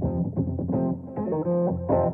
Thank you.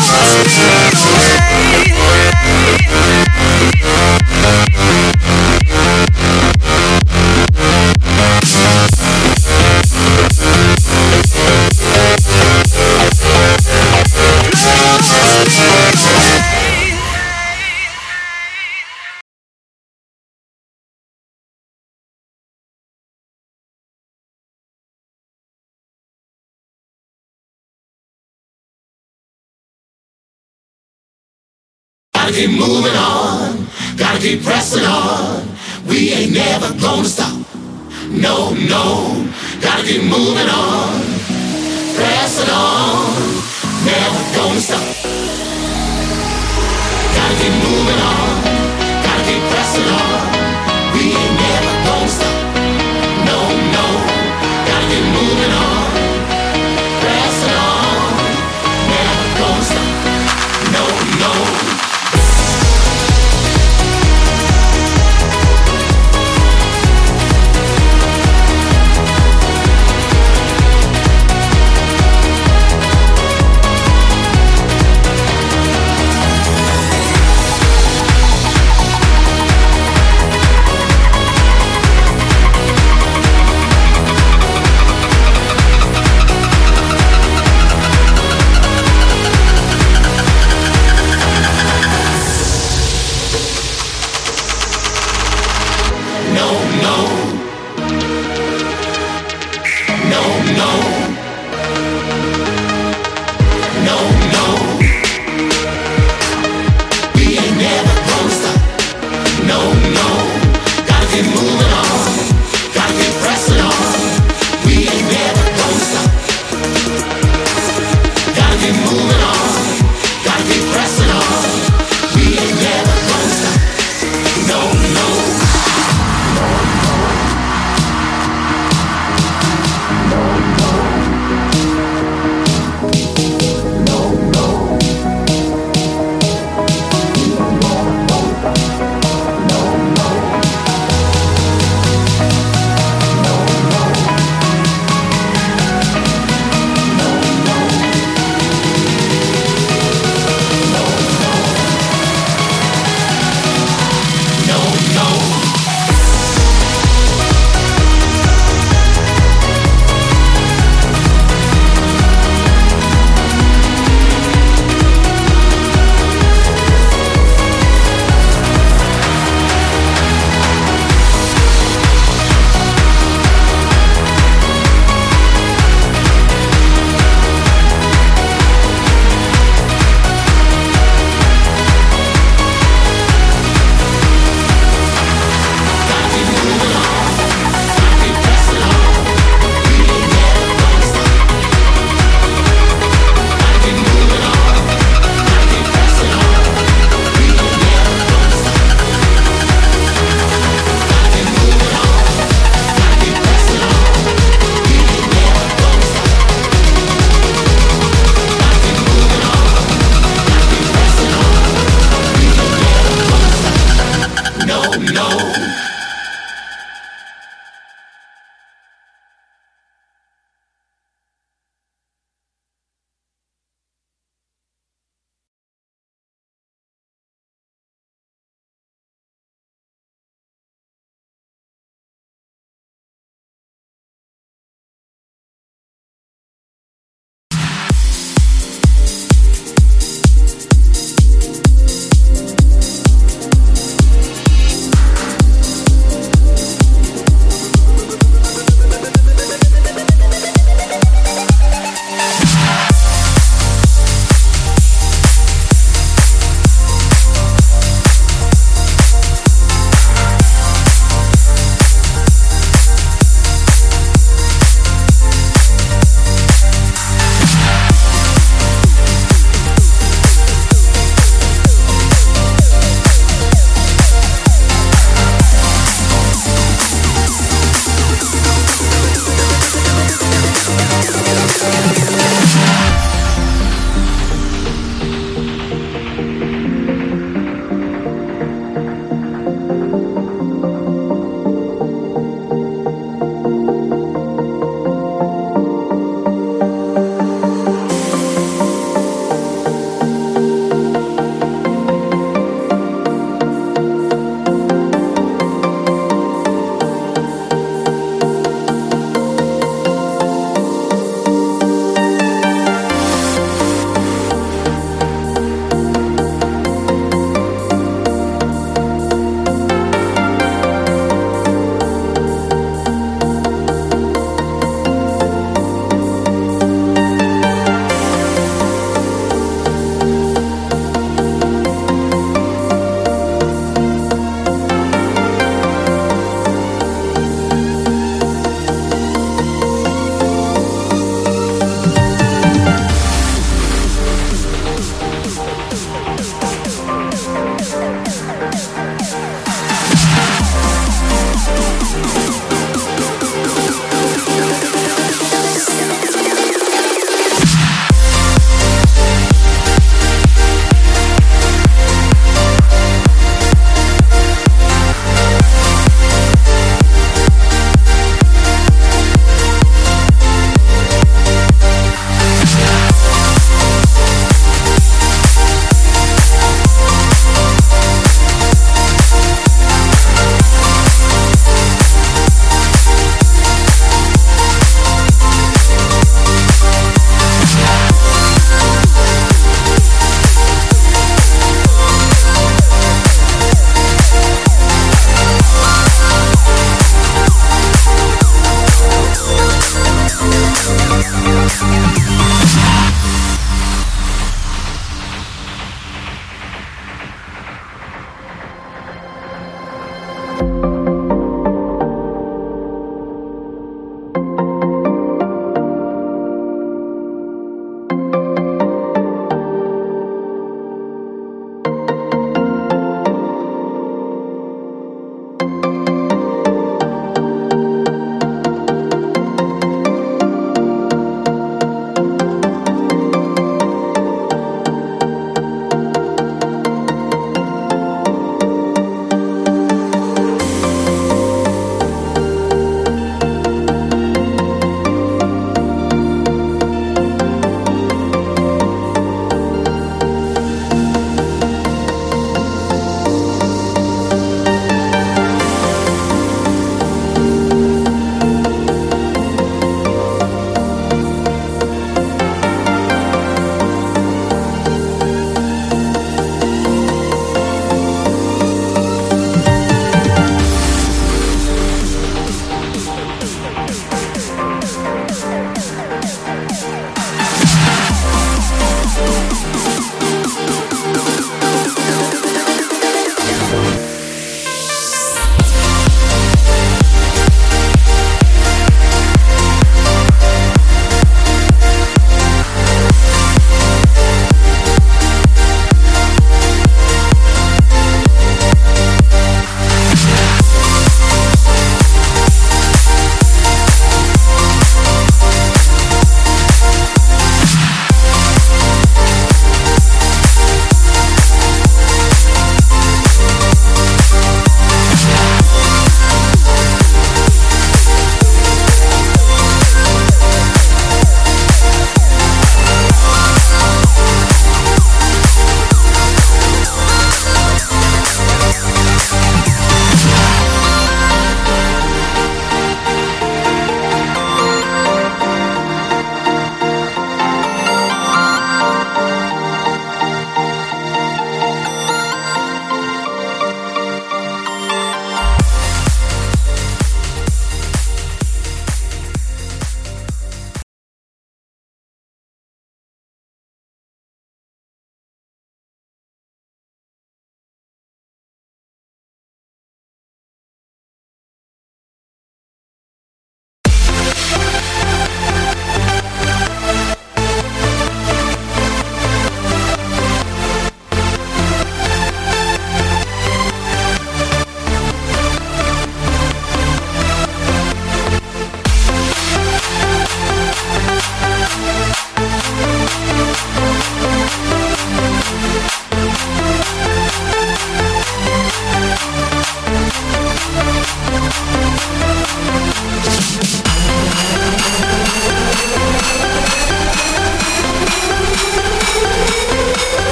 away. Gotta keep moving on, gotta keep pressing on. We ain't never gonna stop. No, no, gotta keep moving on, pressing on, never gonna stop. Gotta keep moving on. no.